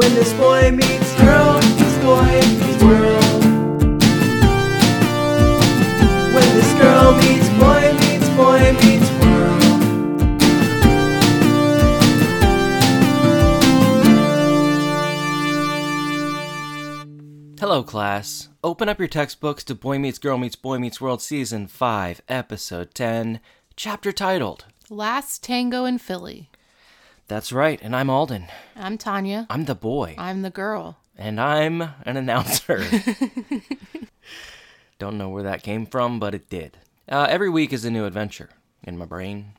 When this boy meets girl, meets boy meets world. When this girl meets boy meets boy meets world. Hello, class. Open up your textbooks to Boy Meets Girl Meets Boy Meets World Season 5, Episode 10, chapter titled. Last Tango in Philly. That's right, and I'm Alden. I'm Tanya. I'm the boy, I'm the girl. and I'm an announcer. Don't know where that came from, but it did. Uh, every week is a new adventure in my brain,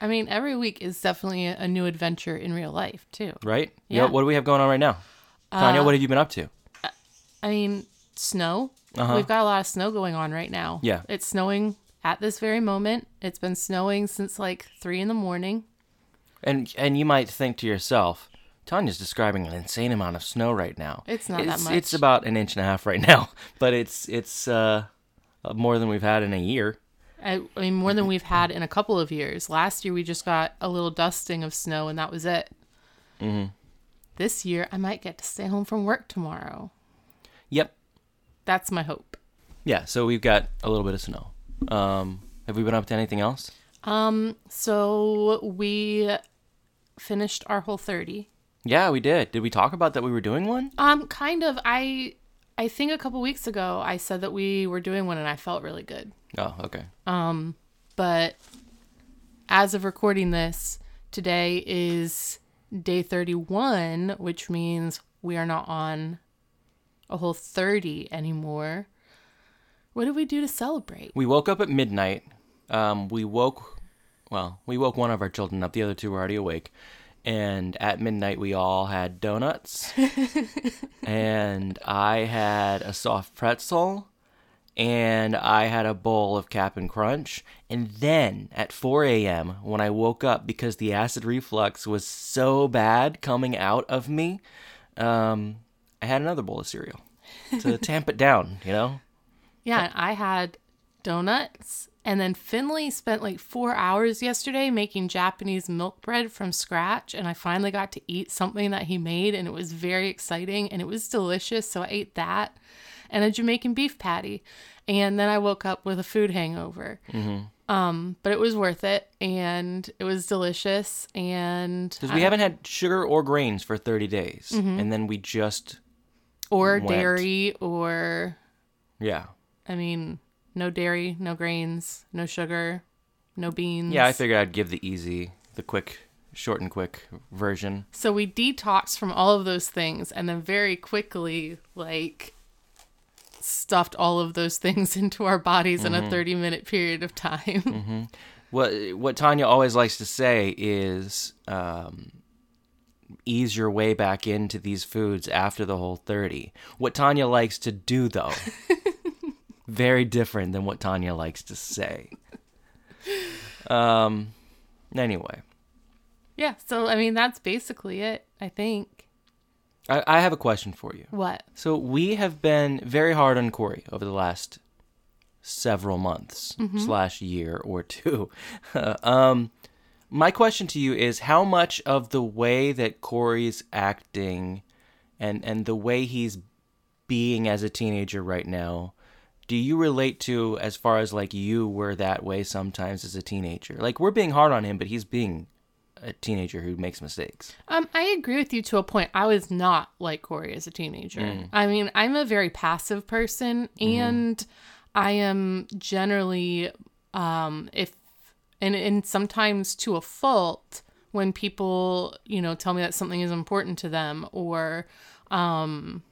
I mean, every week is definitely a, new adventure in real life, too. right? Yeah. what do we have going on right now? Tanya, what have you been up to? I mean, snow. Uh-huh. We've got a lot of snow going on right now. Yeah. It's snowing at this very moment. It's been snowing since like three in the morning. And and you might think to yourself, Tanya's describing an insane amount of snow right now. It's not that much. It's about an inch and a half right now, but it's it's uh, more than we've had in a year. I, I mean, more than we've had in a couple of years. Last year, we just got a little dusting of snow, and that was it. Mm-hmm. This year, I might get to stay home from work tomorrow. Yep. That's my hope. Yeah. So we've got a little bit of snow. Um, have we been up to anything else? Um, so we finished our whole 30. Yeah, we did. Did we talk about that we were doing one? Um, kind of. I I think a couple weeks ago I said that we were doing one and I felt really good. Oh, okay. Um but as of recording this, today is day 31, which means we are not on a whole 30 anymore. What did we do to celebrate? We woke up at midnight. Um, we woke, well, we woke one of our children up. The other two were already awake. And at midnight, we all had donuts. and I had a soft pretzel. And I had a bowl of Cap'n Crunch. And then at 4 a.m., when I woke up because the acid reflux was so bad coming out of me, um, I had another bowl of cereal to tamp it down, you know? Yeah, I had donuts. And then Finley spent like four hours yesterday making Japanese milk bread from scratch. And I finally got to eat something that he made, and it was very exciting and it was delicious. So I ate that and a Jamaican beef patty. And then I woke up with a food hangover. Um, but it was worth it and it was delicious. And Because we haven't had sugar or grains for 30 days. And then we just, or went. dairy, or yeah. I mean, no dairy, no grains, no sugar, no beans. Yeah, I figured I'd give the easy, the quick, short and quick version. So we detoxed from all of those things and then very quickly, like, stuffed all of those things into our bodies in a 30 minute period of time. What, what Tanya always likes to say is um, ease your way back into these foods after the whole 30. What Tanya likes to do, though, very different than what Tanya likes to say. Um, anyway. yeah. So, I mean, that's basically it, I think. I, I have a question for you. What? So we have been very hard on Corey over the last several months slash year or two. um, my question to you is: How much of the way that Corey's acting and and the way he's being as a teenager right now? Do you relate to as far as like you were that way sometimes as a teenager? Like we're being hard on him, but he's being a teenager who makes mistakes. Um, I agree with you to a point. I was not like Corey as a teenager. Mm. I mean, I'm a very passive person, Mm-hmm. and I am generally, um, if and and sometimes to a fault when people, you know, tell me that something is important to them, or, um,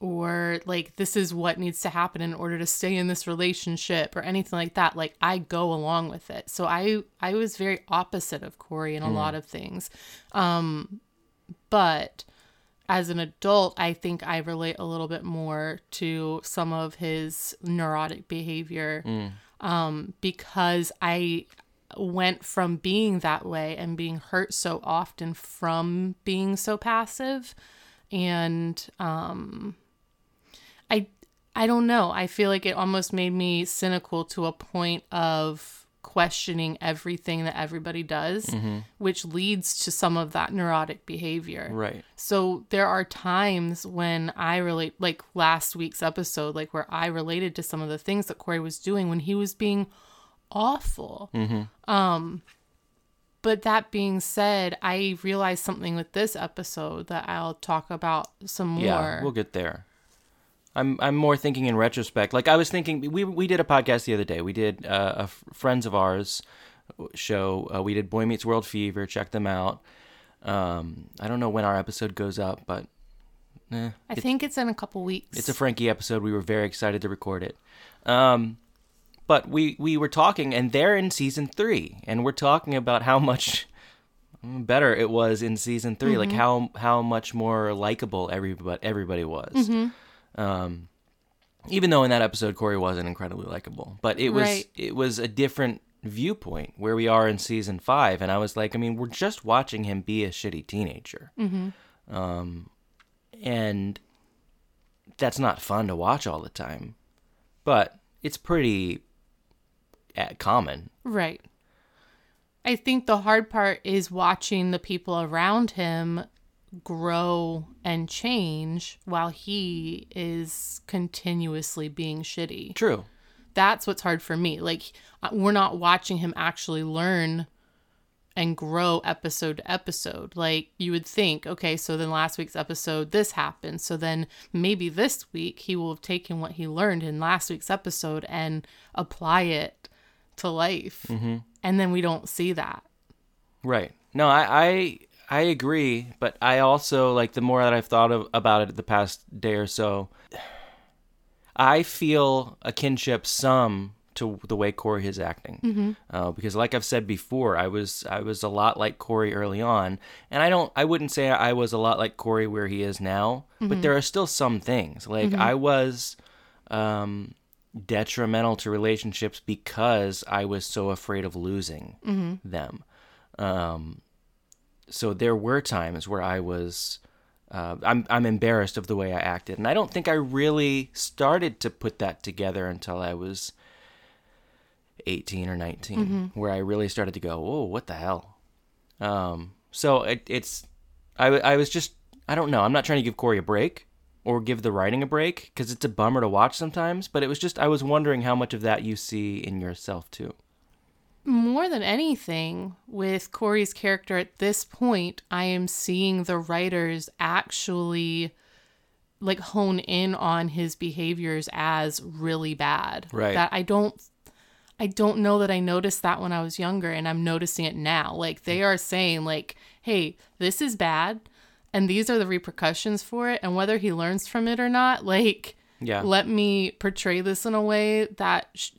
or like this is what needs to happen in order to stay in this relationship or anything like that like i go along with it. So i i was very opposite of corey in a lot of things. Um but as an adult i think i relate a little bit more to some of his neurotic behavior um because i went from being that way and being hurt so often from being so passive and um I I don't know. I feel like it almost made me cynical to a point of questioning everything that everybody does, which leads to some of that neurotic behavior. Right. So there are times when I relate, like last week's episode, like where I related to some of the things that Corey was doing when he was being awful. Hmm. Um, but that being said, I realized something with this episode that I'll talk about some more. Yeah, we'll get there. I'm I'm more thinking in retrospect. Like I was thinking, we we did a podcast the other day. We did uh, a f- friends of ours show. Uh, we did Boy Meets World Fever. Check them out. Um, I don't know when our episode goes up, but eh, I think it's in a couple weeks. it's a Frankie episode. We were very excited to record it. Um, but we we were talking, and they're in season three, and we're talking about how much better it was in season 3 like how how much more likable everybody everybody was. Um, even though in that episode Corey wasn't incredibly likable, but it was Right. it was a different viewpoint where we are in season five, and I was like, I mean, we're just watching him be a shitty teenager, um, and that's not fun to watch all the time, but it's pretty uh, common. Right. I think the hard part is watching the people around him grow and change while he is continuously being shitty. True. That's what's hard for me. Like, we're not watching him actually learn and grow episode to episode. Like, you would think, okay, so then last week's episode, this happened. So then maybe this week he will have taken what he learned in last week's episode and apply it to life. Mm-hmm. And then we don't see that. Right. No, I, I I agree, but I also like the more that I've thought of, about it the past day or so, I feel a kinship some to the way Corey is acting, uh, because like I've said before, I was I was a lot like Corey early on, and I don't I wouldn't say I was a lot like Corey where he is now, but there are still some things. Like I was. Um, detrimental to relationships because I was so afraid of losing them. Um, so there were times where I was, uh, I'm I'm embarrassed of the way I acted, and I don't think I really started to put that together until I was eighteen or 19 where I really started to go, oh, what the hell. Um, so it, it's, I was just I don't know. I'm not trying to give Corey a break or give the writing a break because it's a bummer to watch sometimes. But it was just I was wondering how much of that you see in yourself too. More than anything, with Corey's character at this point, I am seeing the writers actually like hone in on his behaviors as really bad. Right. That I don't I don't know that I noticed that when I was younger and I'm noticing it now. Like they are saying like, "Hey, this is bad and these are the repercussions for it and whether he learns from it or not, like Yeah. let me portray this in a way that sh-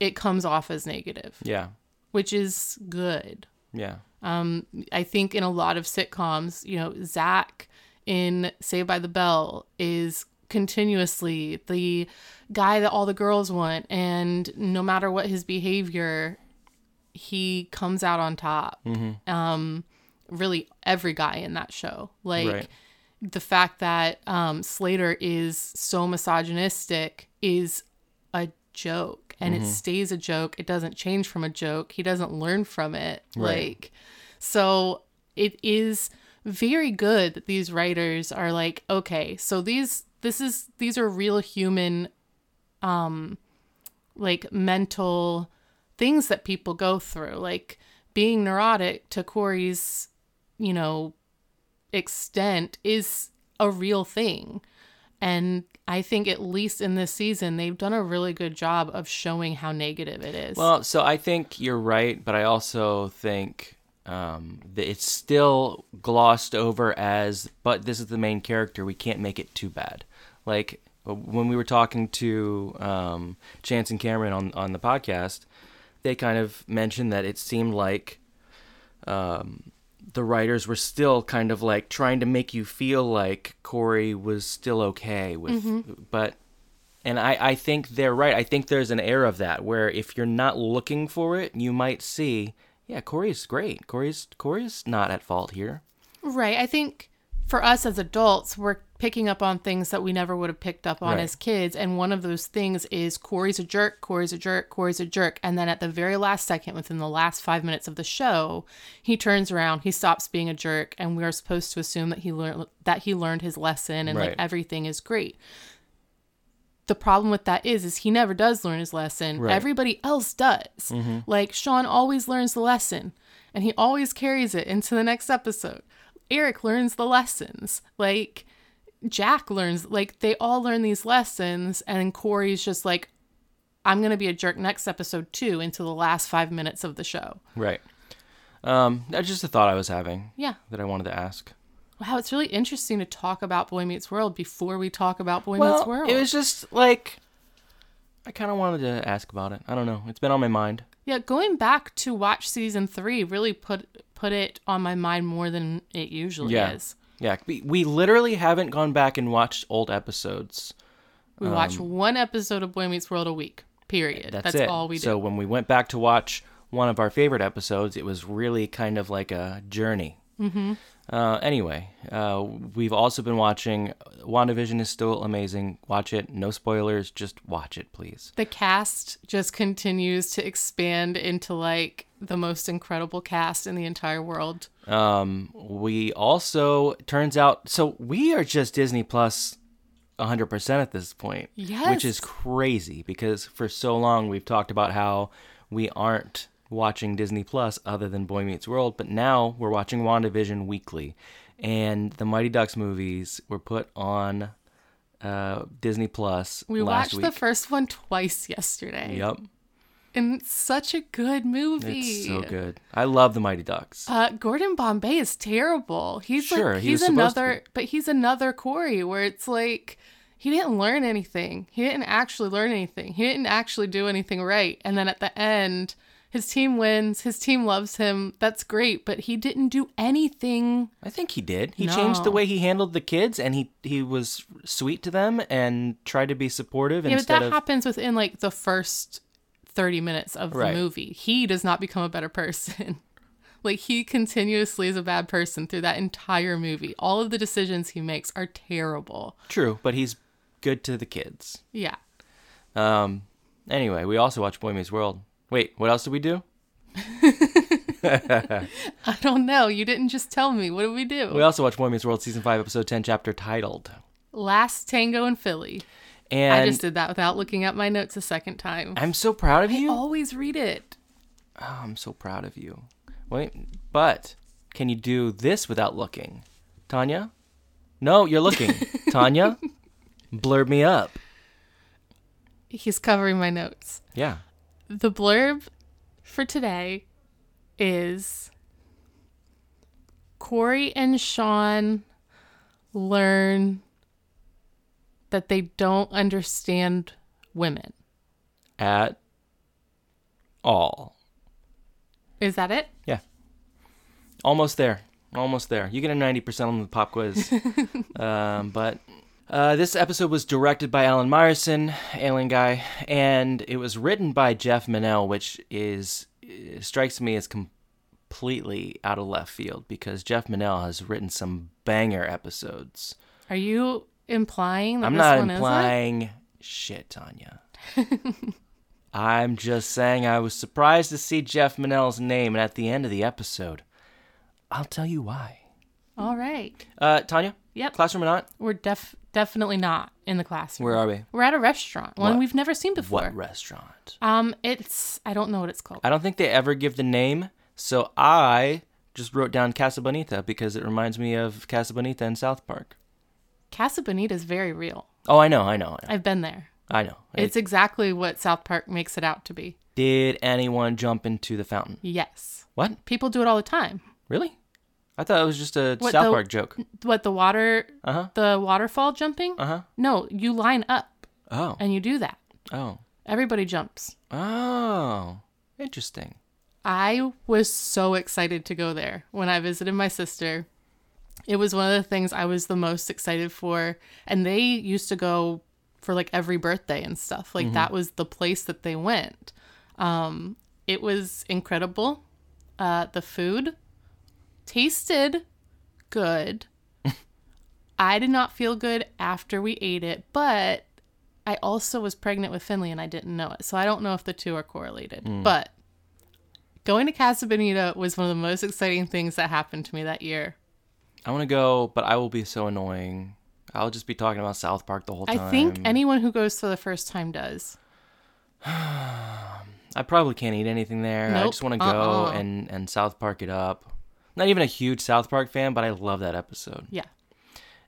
it comes off as negative." yeah. Which is good. Yeah. Um, I think in a lot of sitcoms, you know, Zach in Saved by the Bell is continuously the guy that all the girls want, and no matter what his behavior, he comes out on top. Um, really, every guy in that show, like Right. the fact that um, Slater is so misogynistic is a joke and Mm-hmm. it stays a joke. It doesn't change from a joke. He doesn't learn from it. Right. Like, so it is very good that these writers are like, okay, so these, this is, these are real human, um, like mental things that people go through. Like being neurotic to Corey's, you know, extent is a real thing. And I think at least in this season, they've done a really good job of showing how negative it is. Well, so I think you're right, but I also think um, that it's still glossed over as, but this is the main character. We can't make it too bad. Like when we were talking to um, Chance and Cameron on on the podcast, they kind of mentioned that it seemed like um, the writers were still kind of like trying to make you feel like Corey was still okay with, mm-hmm. but and I, I think they're right. I think there's an air of that where if you're not looking for it, you might see, yeah, Corey's great. Corey's Corey's not at fault here. Right. I think for us as adults, we're picking up on things that we never would have picked up on Right. as kids. And one of those things is Corey's a jerk, Corey's a jerk, Corey's a jerk. And then at the very last second, within the last five minutes of the show, he turns around, he stops being a jerk, and we are supposed to assume that he learned that he learned his lesson and like everything is great. The problem with that is, is he never does learn his lesson. Right. Everybody else does. Mm-hmm. Like Sean always learns the lesson, and he always carries it into the next episode. Eric learns the lessons. Like Jack learns. Like they all learn these lessons, and Corey's just like, "I'm gonna be a jerk next episode too." Into the last five minutes of the show. Right. Um, that's just a thought I was having Yeah. that I wanted to ask. Wow, it's really interesting to talk about Boy Meets World before we talk about Boy well, Meets World. it was just like I kind of wanted to ask about it. I don't know. It's been on my mind. Yeah, going back to watch season three really put put it on my mind more than it usually Yeah. is. Yeah, we, literally haven't gone back and watched old episodes. We watch um, one episode of Boy Meets World a week. Period. That's, That's, it. all we do. So when we went back to watch one of our favorite episodes, it was really kind of like a journey. Mm-hmm. Uh, anyway, uh, we've also been watching. WandaVision is still amazing. Watch it. No spoilers. Just watch it, please. the cast just continues to expand into like the most incredible cast in the entire world. Um, we also turns out so we are just Disney Plus 100% at this point. Yes. Which is crazy because for so long we've talked about how we aren't watching Disney Plus other than Boy Meets World, but now we're watching WandaVision weekly. And the Mighty Ducks movies were put on uh, Disney Plus We watched week. the first one twice yesterday. Yep. And such a good movie. It's so good. I love the Mighty Ducks. Uh, Gordon Bombay is terrible. He's Sure, like he he's another, but he's another Corey where it's like he didn't learn anything. He didn't actually learn anything. He didn't actually do anything right. And then at the end, his team wins. His team loves him. That's great, but he didn't do anything. I think he did. He changed the way he handled the kids, and he he was sweet to them and tried to be supportive Yeah, but that of. happens within like the first thirty minutes of the movie. He does not become a better person. like he continuously is a bad person through that entire movie. All of the decisions he makes are terrible. True, but he's good to the kids. Yeah. Um. Anyway, we also watched Boy Meets World. Wait, what else did we do? I don't know. You didn't just tell me. What did we do? We also watched Boy Meets World season five, episode ten, chapter titled. Last Tango in Philly. And I just did that without looking at my notes a second time. I'm so proud of you. Always read it. Oh, I'm so proud of you. Wait, but can you do this without looking, Tanya? No, you're looking, Tanya. Blurb me up. He's covering my notes. Yeah. The blurb for today is Corey and Sean learn that they don't understand women. At all. Is that it? Yeah. Almost there. Almost there. You get a 90% on the pop quiz. um, but uh, this episode was directed by Alan Myerson, Alien Guy, and it was written by Jeff Menell, which is uh, strikes me as completely out of left field because Jeff Menell has written some banger episodes. Are you implying that I'm not implying shit, Tanya. I'm just saying I was surprised to see Jeff Menell's name, and at the end of the episode, I'll tell you why. All right. Uh, Tanya, Yep. classroom or not? We're def- definitely not in the classroom. Where are we? We're at a restaurant, one What? we've never seen before. What restaurant? Um, it's I don't know what it's called. I don't think they ever give the name, so I just wrote down Casa Bonita because it reminds me of Casa Bonita in South Park. Casa Bonita is very real. Oh, I know, I know, I've been there. I know. It's exactly what South Park makes it out to be. Did anyone jump into the fountain? Yes, What? people do it all the time. Really? I thought it was just a What, South the- Park joke. What the water, Uh huh. the waterfall jumping? Uh huh. No, you line up Oh. and you do that. Oh. Everybody jumps. Oh. Interesting. I was so excited to go there when I visited my sister. It was one of the things I was the most excited for. And they used to go for like every birthday and stuff. Like that was the place that they went. Um, it was incredible. Uh, the food tasted good. I did not feel good after we ate it, but I also was pregnant with Finley and I didn't know it. So I don't know if the two are correlated. Mm. But going to Casa Bonita was one of the most exciting things that happened to me that year. I want to go, but I will be so annoying. I'll just be talking about South Park the whole time. I think anyone who goes for the first time does. I probably can't eat anything there. I just want to go Uh-uh. and and South Park it up. Not even a huge South Park fan, but I love that episode. Yeah.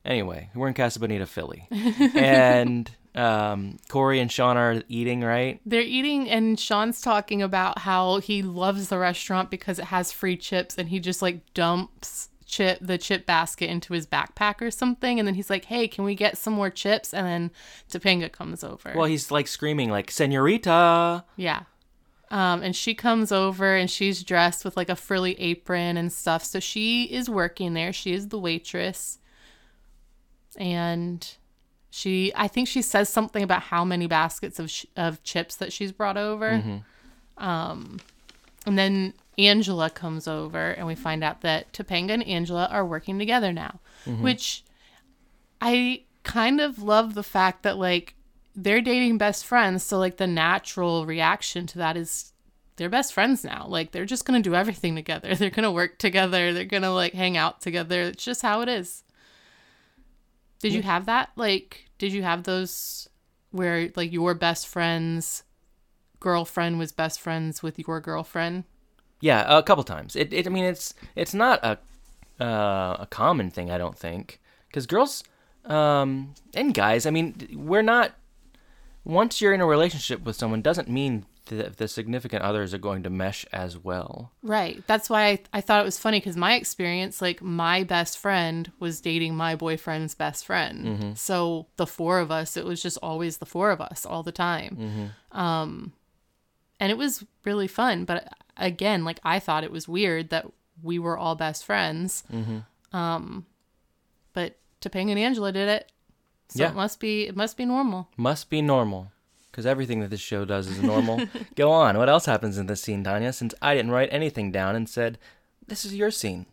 Anyway, we're in Casa Bonita, Philly, and um, Corey and Sean are eating. Right? They're eating, and Sean's talking about how he loves the restaurant because it has free chips, and he just like dumps chip the chip basket into his backpack or something, and then he's like, "Hey, can we get some more chips?" And then Topanga comes over. Well, he's like screaming like "Senorita." yeah. Um, and she comes over and she's dressed with like a frilly apron and stuff. So she is working there. She is the waitress. And she, I think she says something about how many baskets of, sh- of chips that she's brought over. Um, and then Angela comes over and we find out that Topanga and Angela are working together now, which I kind of love the fact that like they're dating best friends. So like the natural reaction to that is they're best friends now. Like they're just gonna do everything together. They're gonna work together. They're gonna like hang out together. It's just how it is. Did you have that? Like, did you have those where like your best friend's girlfriend was best friends with your girlfriend? Yeah, a couple times. It, it I mean, it's it's not a uh, a common thing. I don't think because girls um, and guys. I mean, we're not. Once you're in a relationship with someone, doesn't mean that the significant others are going to mesh as well. Right. That's why I, I thought it was funny because my experience, like my best friend was dating my boyfriend's best friend. So the four of us, it was just always the four of us all the time. Um, and it was really fun. But again, like I thought it was weird that we were all best friends. Um, but Topanga and Angela did it. So Yeah. it must be it must be normal. Must be normal. Because everything that this show does is normal. Go on. What else happens in this scene, Tanya? Since I didn't write anything down and said, this is your scene.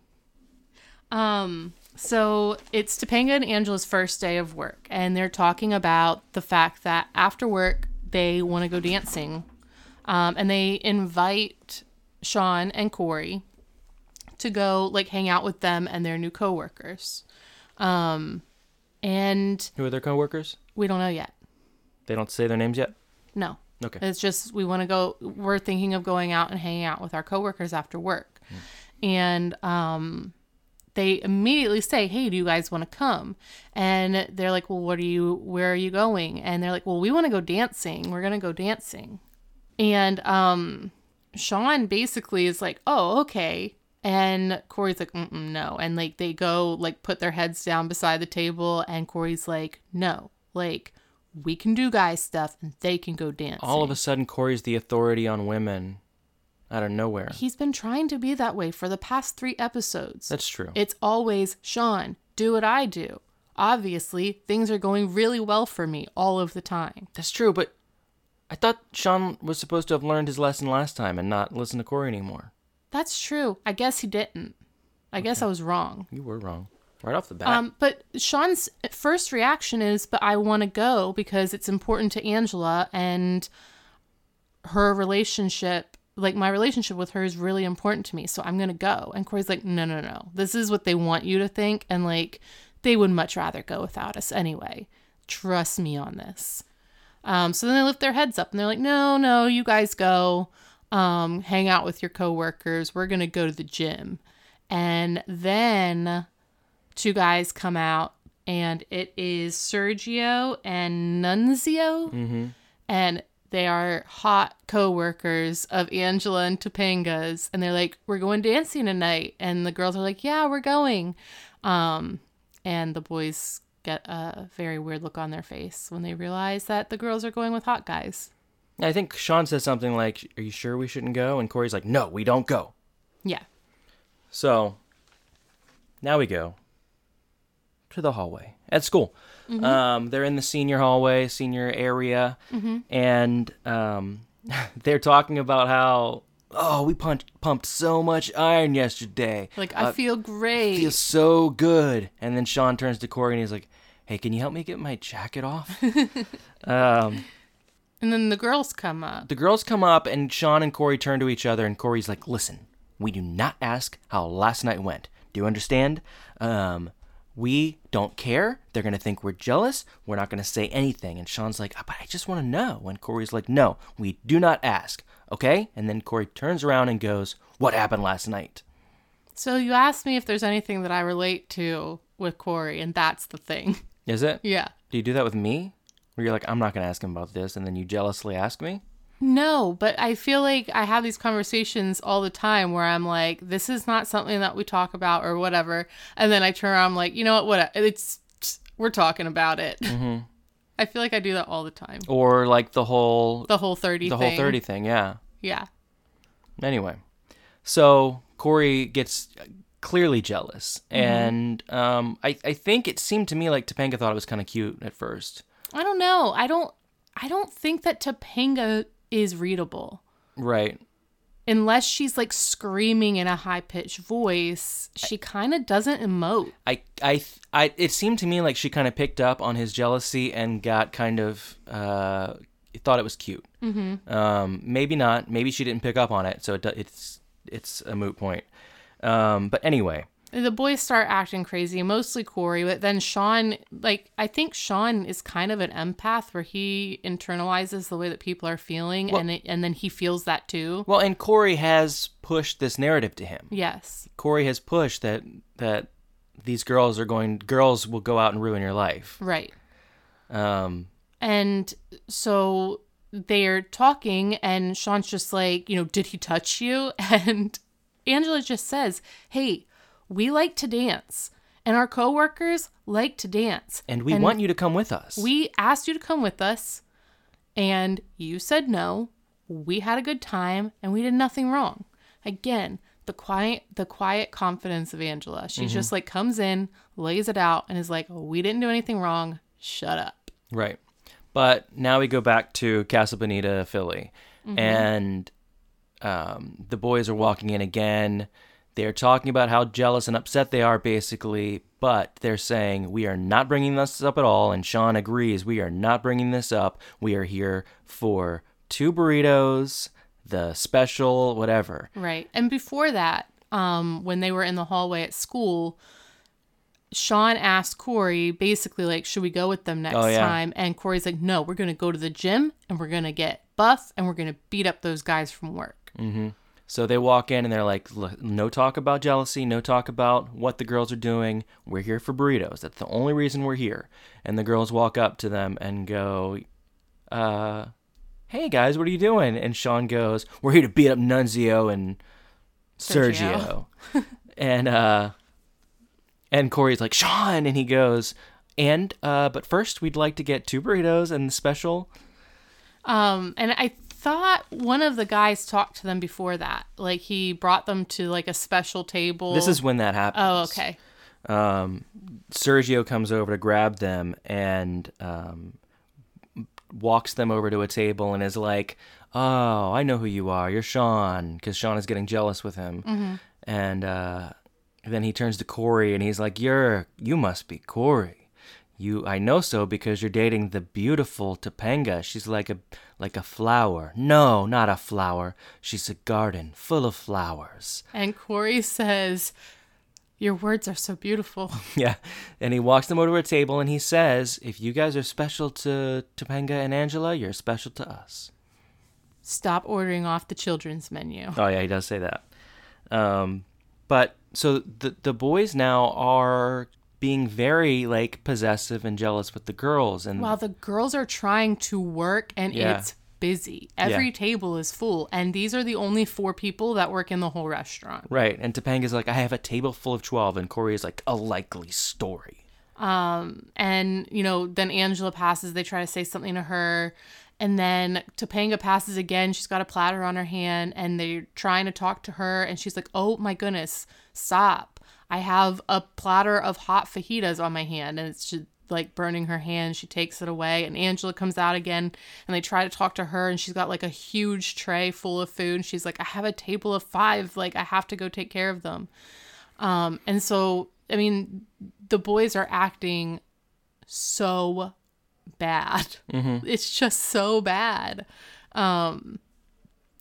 Um, so it's Topanga and Angela's first day of work, and they're talking about the fact that after work they want to go dancing, um, and they invite Sean and Corey to go like hang out with them and their new coworkers. Um, and Who are their coworkers? we don't know yet. They don't say their names yet? No. Okay. It's just we want to go. We're thinking of going out and hanging out with our coworkers after work, and um, they immediately say, "Hey, do you guys want to come?" And they're like, "Well, what are you? Where are you going?" And they're like, "Well, we want to go dancing. We're gonna go dancing." And um, Sean basically is like, "Oh, okay." And Corey's like, "No." And like they go like put their heads down beside the table, and Corey's like, "No, like." We can do guy stuff and they can go dancing. All of a sudden, Corey's the authority on women out of nowhere. He's been trying to be that way for the past three episodes. That's true. It's always, Sean, do what I do. Obviously, things are going really well for me all of the time. That's true, but I thought Sean was supposed to have learned his lesson last time and not listen to Corey anymore. That's true. I guess he didn't. I guess I was wrong. You were wrong. Right off the bat. Um, but Sean's first reaction is, but I want to go because it's important to Angela and her relationship. Like my relationship with her is really important to me, so I'm gonna go. And Corey's like, no, no, no. This is what they want you to think, and like they would much rather go without us anyway. Trust me on this. Um, so then they lift their heads up and they're like, no, no, you guys go, um, hang out with your coworkers. We're gonna go to the gym, and then two guys come out and it is Sergio and Nunzio. And they are hot co-workers of Angela and Topanga's. And they're like, we're going dancing tonight. And the girls are like, yeah, we're going. Um, and the boys get a very weird look on their face when they realize that the girls are going with hot guys. I think Sean says something like, Are you sure we shouldn't go? And Corey's like, No, we don't go. Yeah. So now we go to the hallway at school. Um, they're in the senior hallway, senior area, and um, they're talking about how "Oh, we pumped pumped so much iron yesterday. Like I Uh, feel great. feels so good." And then Sean turns to Corey and he's like, "Hey, can you help me get my jacket off?" um, and then the girls come up. the girls come up and Sean and Corey turn to each other and Corey's like, "Listen, we do not ask how last night went. Do you understand? Um, we don't care. They're gonna think we're jealous. We're not gonna say anything." And Sean's like, "Ah, "But I just want to know." And Corey's like, "No, we do not ask. Okay?" And then Corey turns around and goes, "What happened last night?" So you asked me if there's anything that I relate to with Corey, and that's the thing. Is it? yeah. Do you do that with me? Where you're like, I'm not gonna ask him about this, and then you jealously ask me? No, but I feel like I have these conversations all the time where I'm like, this is not something that we talk about or whatever. And then I turn around, I'm like, you know what? What? It's, we're talking about it. Mm-hmm. I feel like I do that all the time. Or like the whole The whole 30 the thing. whole thirty thing, yeah. Yeah. Anyway, so Corey gets clearly jealous, Mm-hmm. and um, I I think it seemed to me like Topanga thought it was kind of cute at first, I don't know. I don't, I don't think that Topanga is readable. right? Unless she's like screaming in a high pitched voice, she kind of doesn't emote. I, I, I, it seemed to me like she kind of picked up on his jealousy and got kind of, uh, thought it was cute. Mm-hmm. Um, maybe not. Maybe she didn't pick up on it, so it, it's, it's a moot point. Um, but anyway, The boys start acting crazy, mostly Corey, but then Sean, like, I think Sean is kind of an empath where he internalizes the way that people are feeling and it, and then he feels that too. well, and Corey has pushed this narrative to him. Yes. Corey has pushed that that these girls are going, girls will go out and ruin your life. Right. Um, And so they're talking, and Sean's just like, you know, did he touch you? And Angela just says, hey, we like to dance, and our coworkers like to dance. and we want you to come with us. We asked you to come with us, and you said no. We had a good time, and we did nothing wrong. Again, the quiet, the quiet confidence of Angela. She just like comes in, lays it out, and is like, "We didn't do anything wrong. Shut up." Right. But now we go back to Casa Bonita, Philly, and um, the boys are walking in again. They're talking about how jealous and upset they are, basically, but they're saying, We are not bringing this up at all. And Sean agrees, We are not bringing this up. We are here for two burritos, the special, whatever. Right. And before that, um, when they were in the hallway at school, Sean asked Corey basically like, should we go with them next Oh, yeah. time? And Corey's like, no, we're gonna go to the gym and we're gonna get buff and we're gonna beat up those guys from work. So they walk in and they're like, no talk about jealousy, no talk about what the girls are doing. We're here for burritos. That's the only reason we're here. And the girls walk up to them and go, uh, hey guys, what are you doing? And Sean goes, we're here to beat up Nunzio and Sergio. Sergio. and, uh, and Corey's like, Sean, and he goes, and, uh, but first we'd like to get two burritos and the special. Um, and I thought one of the guys talked to them before that. Like he brought them to like a special table. This is when that happens. Oh, okay. um, Sergio comes over to grab them and um, walks them over to a table and is like, "Oh, I know who you are. You're Sean," because Sean is getting jealous with him. And uh, then he turns to Corey and he's like, "You're you must be Corey. You I know so because you're dating the beautiful Topanga. She's like a like a flower. No, not a flower. She's a garden full of flowers." And Corey says, Your words are so beautiful. Yeah. And he walks them over to a table and he says, If you guys are special to Topanga and Angela, you're special to us. Stop ordering off the children's menu. Oh, yeah, he does say that. Um, but so the, the boys now are being very like possessive and jealous with the girls. And While the girls are trying to work and Yeah. it's busy. Every Yeah. table is full. And these are the only four people that work in the whole restaurant. right. And Topanga's like, I have a table full of 12. And Corey is like, a likely story. Um and, you know, then Angela passes. They try to say something to her. And then Topanga passes again. She's got a platter on her hand and they're trying to talk to her. And she's like, oh my goodness, stop. I have a platter of hot fajitas on my hand. And it's just, like burning her hand. She takes it away, and Angela comes out again, and they try to talk to her, and she's got like a huge tray full of food. And she's like, "I have a table of five. Like, I have to go take care of them." Um, and so, I mean, the boys are acting so bad. It's just so bad. Um,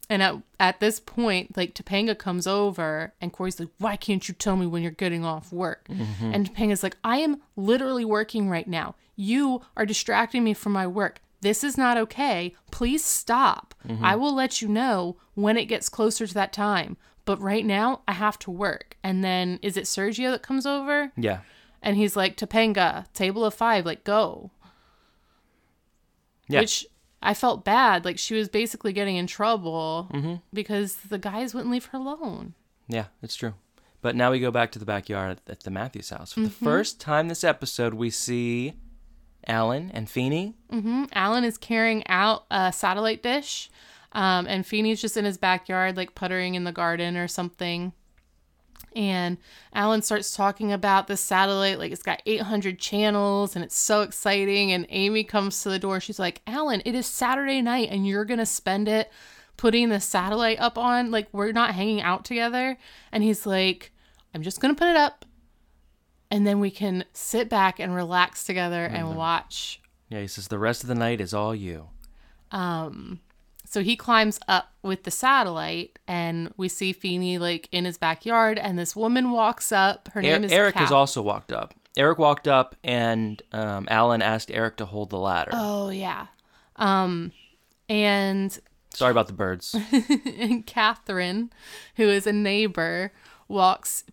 and at, at this point, like Topanga comes over and Corey's like, Why can't you tell me when you're getting off work? Mm-hmm. And Topanga's like, I am literally working right now. You are distracting me from my work. This is not okay. Please stop. Mm-hmm. I will let you know when it gets closer to that time. But right now, I have to work. And then is it Sergio that comes over? Yeah. And he's like, Topanga, table of five, like, go. Yeah. Which I felt bad. Like, she was basically getting in trouble because the guys wouldn't leave her alone. Yeah, it's true. But now we go back to the backyard at, the Matthews house. For the Mm-hmm. first time this episode, we see Alan and Feeney. hmm Alan is carrying out a satellite dish, um, and Feeney's just in his backyard, like puttering in the garden or something. And Alan starts talking about the satellite, like it's got 800 channels and it's so exciting. And Amy comes to the door and she's like, Alan, it is Saturday night and you're going to spend it putting the satellite up on. Like, we're not hanging out together. And he's like, I'm just going to put it up. And then we can sit back and relax together and watch Yeah, he says the rest of the night is all you. Um, So he climbs up with the satellite, and we see Feeney like in his backyard, and this woman walks up. Her Er- name is Eric Kat. has also walked up. Eric walked up, and um, Alan asked Eric to hold the ladder. Oh yeah, um, and Sorry about the birds. and Catherine, who is a neighbor, walks.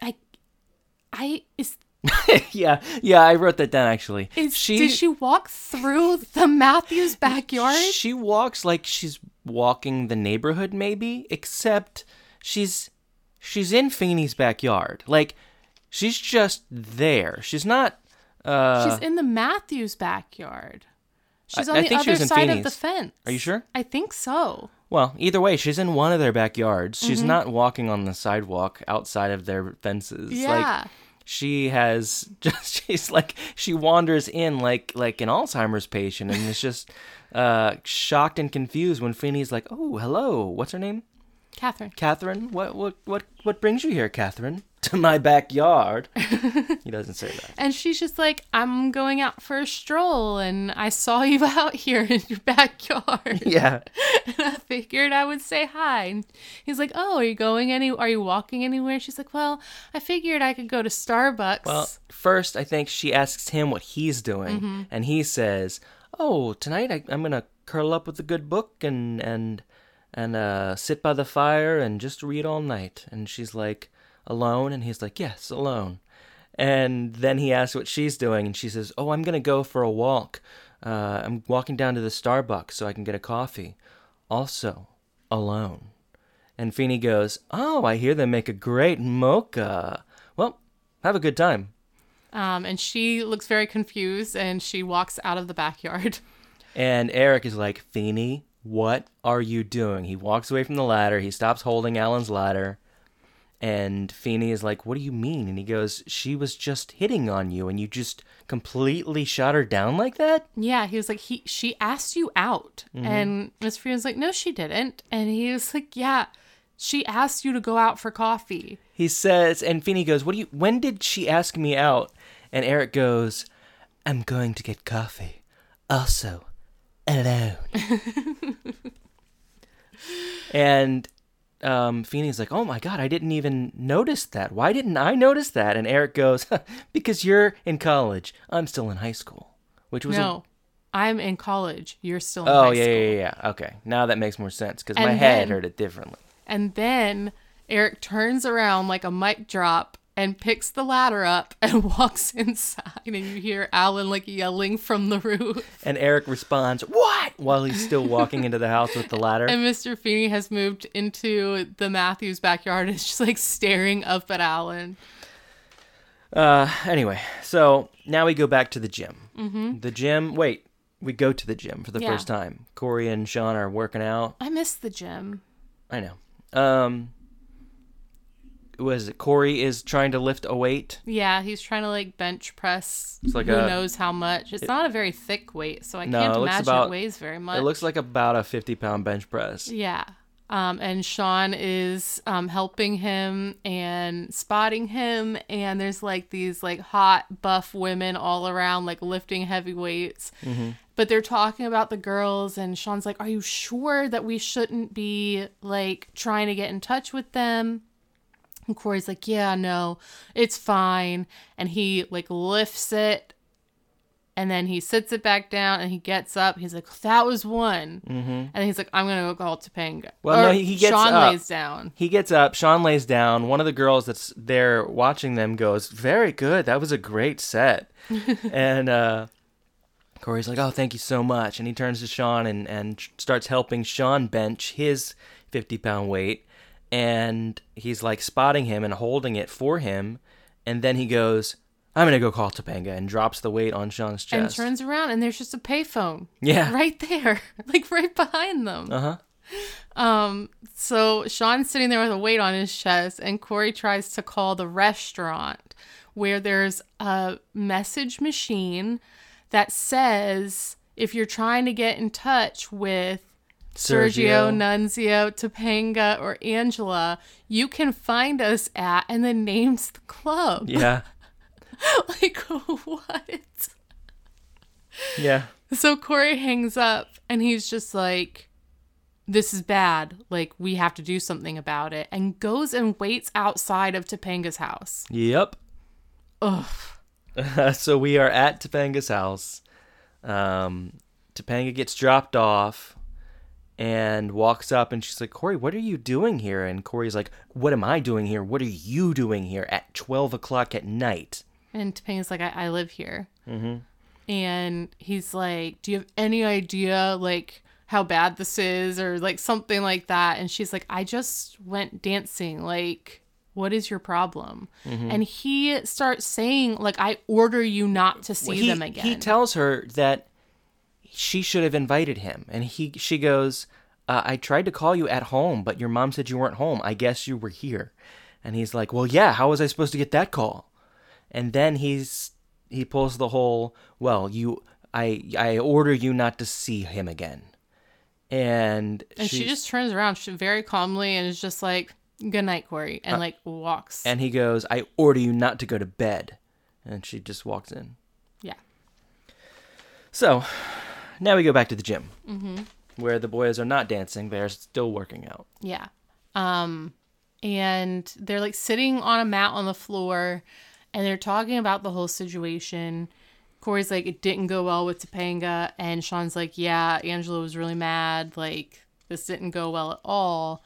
I, I is yeah, yeah, I wrote that down actually. is she did she walk through the Matthews backyard? she walks like she's walking the neighborhood, maybe, except she's she's in Feeney's backyard. Like she's just there. She's not. Uh, She's in the Matthews backyard. She's on I the think she other side of the fence. Are you sure? I think so. Well, either way, she's in one of their backyards. She's Mm-hmm. not walking on the sidewalk outside of their fences. Yeah. Like she has just she's like she wanders in like like an Alzheimer's patient and is just uh shocked and confused when Feeney's like, "Oh, hello. What's her name?" Catherine. Catherine. What what what what brings you here, Catherine? To my backyard. he doesn't say that. And she's just like, I'm going out for a stroll and I saw you out here in your backyard. Yeah. and I figured I would say hi. And he's like, Oh, are you going any are you walking anywhere? She's like, Well, I figured I could go to Starbucks. Well, first, I think she asks him what he's doing, and he says, "Oh, tonight I, I'm gonna curl up with a good book and and and uh, sit by the fire and just read all night." And she's like, "Alone?" And he's like, "Yes, alone." And then he asks what she's doing, and she says, "Oh, I'm gonna go for a walk. Uh, I'm walking down to the Starbucks so I can get a coffee. Also, alone." And Feeney goes, "Oh, I hear they make a great mocha. Well, have a good time." um, and she looks very confused and she walks out of the backyard. And Eric is like, Feeney, what are you doing? He walks away from the ladder. He stops holding Alan's ladder. And Feeney is like, What do you mean? And he goes, She was just hitting on you and you just completely shot her down like that? Yeah, he was like, he she asked you out. Mm-hmm. And Mr. Feeney's like, No, she didn't. And he was like, Yeah, she asked you to go out for coffee. He says, and Feeney goes, What do you, when did she ask me out? And Eric goes, I'm going to get coffee. Also, alone. and um, Feeney's like, Oh my God, I didn't even notice that. Why didn't I notice that? And Eric goes, Because you're in college. I'm still in high school. Which was a- No, I'm in college. You're still in Oh, high yeah, school. yeah, yeah, yeah. Okay. Now that makes more sense because my And head then- heard it differently. And then Eric turns around like a mic drop and picks the ladder up and walks inside. And you hear Alan like yelling from the roof. And Eric responds, What? While he's still walking into the house with the ladder. And Mr. Feeney has moved into the Matthews backyard and is just like staring up at Alan. Uh, anyway, so now we go back to the gym. Mm-hmm. The gym. Wait, we go to the gym for the Yeah. first time. Corey and Sean are working out. I miss the gym. I know. Um, was it Corey is trying to lift a weight. Yeah, he's trying to like bench press. It's like who a- knows how much? It's not a very thick weight, so I No, can't it imagine about- it weighs very much. It looks like about a 50 pound bench press. Yeah. Um, and Sean is um, helping him and spotting him, and there's like these like hot buff women all around, like lifting heavy weights. But they're talking about the girls, and Sean's like, "Are you sure that we shouldn't be like trying to get in touch with them?" And Corey's like, "Yeah, no, it's fine." And he like lifts it and then he sits it back down and he gets up. He's like, that was one. Mm-hmm. And he's like, I'm going to go call Topanga. Well, no, he- he gets Sean up. lays down. He gets up, Sean lays down. One of the girls that's there watching them goes, Very good. That was a great set. and uh, Corey's like, Oh, thank you so much. And he turns to Sean and, and starts helping Sean bench his 50 pound weight. And he's like spotting him and holding it for him. And then he goes, I'm going to go call Topanga and drops the weight on Sean's chest. And turns around and there's just a payphone. Yeah. Right there. like right behind them. Uh huh. Um, so Sean's sitting there with a weight on his chest, and Corey tries to call the restaurant where there's a message machine that says if you're trying to get in touch with Sergio. Nunzio, Topanga, or Angela, you can find us at, and then names the club. Yeah. like, what? Yeah. So Corey hangs up and he's just like, this is bad. Like, we have to do something about it. And goes and waits outside of Topanga's house. Yep. Ugh. so we are at Topanga's house. Um, Topanga gets dropped off and walks up, and she's like, Corey, what are you doing here? And Corey's like, What am I doing here? What are you doing here at 12 o'clock at night? And Topanga's like, I, I live here. Mm-hmm. And he's like, Do you have any idea, like, how bad this is? Or like something like that. And she's like, I just went dancing. Like, what is your problem? And he starts saying, like, I order you not to see he, them again. he tells her that she should have invited him, and he she goes, uh, "I tried to call you at home, but your mom said you weren't home. I guess you were here." And he's like, "Well, yeah. How was I supposed to get that call?" And then he's he pulls the whole, "Well, you, I, I order you not to see him again." And, And she just turns around she, very calmly and is just like, "Good night, Corey," and like walks. and he goes, "I order you not to go to bed," and she just walks in. yeah, So now we go back to the gym, mm-hmm. where the boys are not dancing; they're still working out. yeah. Um, and they're like sitting on a mat on the floor, and they're talking about the whole situation. Corey's like, "It didn't go well with Topanga," and Sean's like, "Yeah, Angela was really mad. Like this didn't go well at all."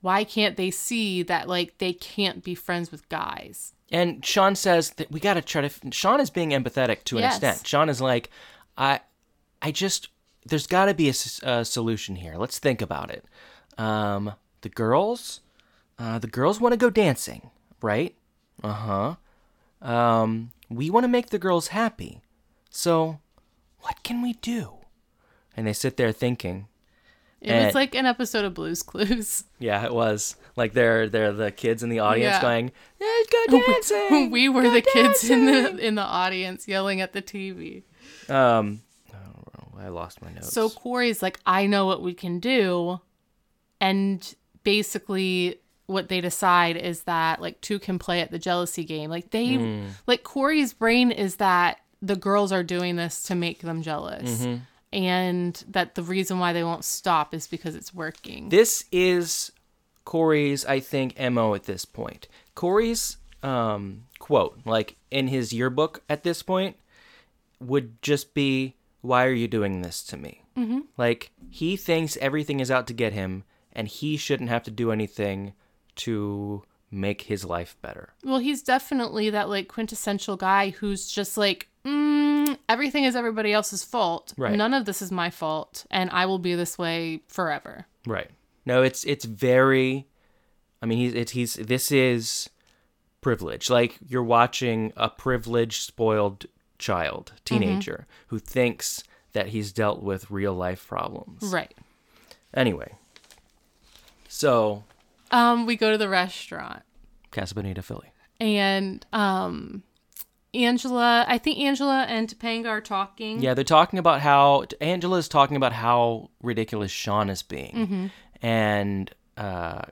Why can't they see that like they can't be friends with guys? And Sean says that we got to try to. Sean is being empathetic to an Yes. extent. Sean is like, I, I just there's got to be a solution here. Let's think about it. Um, the girls, uh, the girls want to go dancing, right? Uh huh. Um, we want to make the girls happy. So, what can we do? And they sit there thinking. It And- was like an episode of Blue's Clues. Yeah, it was like they're they're the kids in the audience Yeah. going, "Let's go dancing." we were Go the kids in the in the audience yelling at the TV. Um, I lost my notes. So Corey's like, I know what we can do. And basically, what they decide is that like two can play at the jealousy game. Like they, Hmm. like Corey's brain is that the girls are doing this to make them jealous. Mm-hmm. And that the reason why they won't stop is because it's working. this is Corey's, I think, mo at this point. Corey's um, quote, like in his yearbook at this point, would just be, "Why are you doing this to me?" Mm-hmm. Like he thinks everything is out to get him, and he shouldn't have to do anything to make his life better. well, he's definitely that like quintessential guy who's just like, mm, everything is everybody else's fault. Right. None of this is my fault. And I will be this way forever. Right. No, it's it's very. I mean, he's it's he's this is privilege. Like you're watching a privileged, spoiled child, teenager who thinks that he's dealt with real life problems. Right. Anyway, so Um, we go to the restaurant. Casa Bonita, Philly. and um Angela, I think Angela and Topanga are talking. Yeah, they're talking about how Angela's talking about how ridiculous Sean is being, and uh,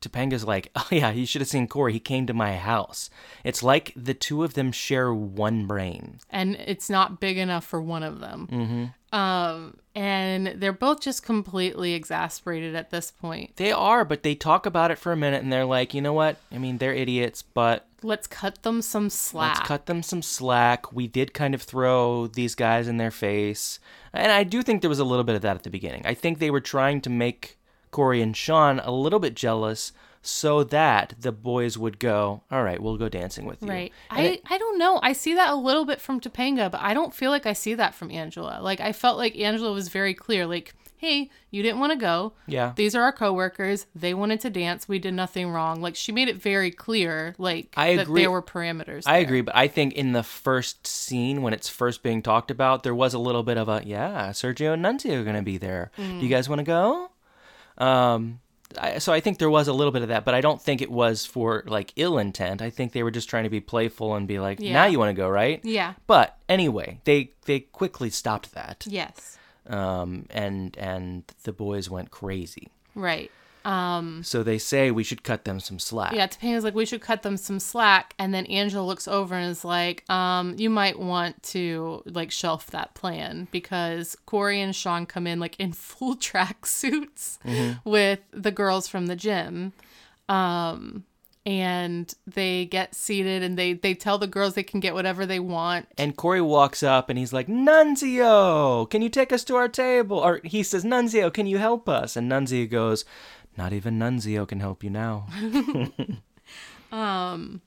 Topanga's like, "Oh yeah, you should have seen Corey. He came to my house. It's like the two of them share one brain." and it's not big enough for one of them. Mm-hmm. Um, and they're both just completely exasperated at this point. They are, but they talk about it for a minute, and they're like, "You know what? I mean, they're idiots, but Let's cut them some slack. Let's cut them some slack. We did kind of throw these guys in their face. And I do think there was a little bit of that at the beginning. I think they were trying to make Corey and Sean a little bit jealous so that the boys would go, All right, we'll go dancing with you. Right. And I, it- I don't know. I see that a little bit from Topanga, but I don't feel like I see that from Angela. Like I felt like Angela was very clear, like, hey, you didn't want to go. yeah. These are our coworkers. They wanted to dance. We did nothing wrong. Like she made it very clear, like I that agree. there were parameters. I there. agree, but I think in the first scene when it's first being talked about, there was a little bit of a yeah, Sergio and Nunzio are going to be there. Do you mm. guys want to go? Um, I, so I think there was a little bit of that, but I don't think it was for like ill intent. I think they were just trying to be playful and be like, Yeah. now you want to go, right? Yeah. But anyway, they they quickly stopped that, Yes. um, and and the boys went crazy. Right. Um So they say we should cut them some slack. yeah, Topanga's like we should cut them some slack and then Angela looks over and is like, um, you might want to like shelf that plan because Corey and Sean come in like in full track suits with the girls from the gym. Um and they get seated and they they tell the girls they can get whatever they want And Corey walks up and he's like, Nunzio, can you take us to our table? Or he says, Nunzio, can you help us? And Nunzio goes, Not even Nunzio can help you now. Um,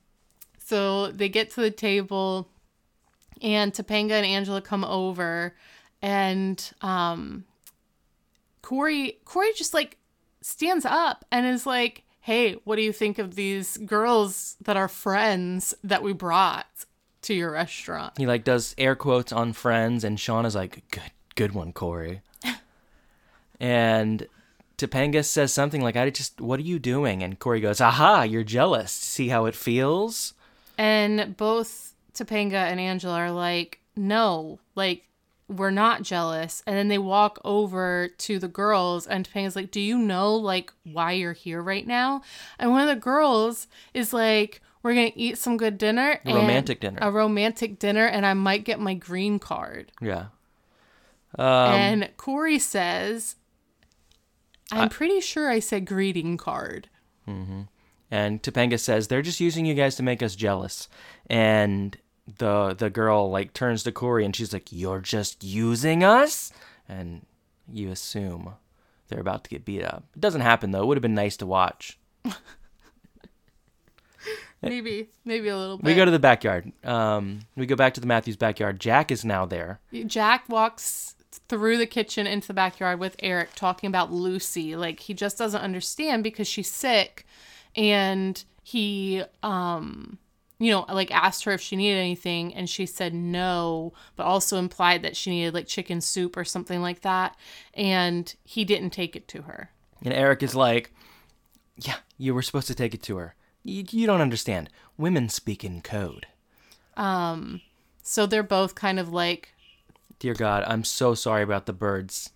so they get to the table, and Topanga and Angela come over, and um, Corey Corey just like stands up and is like, "Hey, what do you think of these girls that are friends that we brought to your restaurant?" He like does air quotes on friends, and Sean is like, Good, good one, Corey. and Topanga says something like, I just, what are you doing? And Corey goes, Aha, you're jealous. See how it feels? And both Topanga and Angela are like, no, like, we're not jealous. And then they walk over to the girls, and Topanga's like, do you know, like, why you're here right now? And one of the girls is like, we're going to eat some good dinner. A romantic dinner. A romantic dinner, and I might get my green card. Yeah. Um, and Corey says, I'm pretty sure I said greeting card. And Topanga says they're just using you guys to make us jealous. And the the girl like turns to Corey and she's like, "You're just using us." And you assume they're about to get beat up. It doesn't happen though. It would have been nice to watch. Maybe, maybe a little bit. We go to the backyard. Um, we go back to the Matthews backyard. Jack is now there. Jack walks through the kitchen into the backyard with Eric talking about Lucy. Like he just doesn't understand because she's sick and he um you know, like asked her if she needed anything and she said no, but also implied that she needed like chicken soup or something like that and he didn't take it to her. And Eric is like, "Yeah, you were supposed to take it to her. You, you don't understand. Women speak in code." Um, so they're both kind of like Dear God, I'm so sorry about the birds.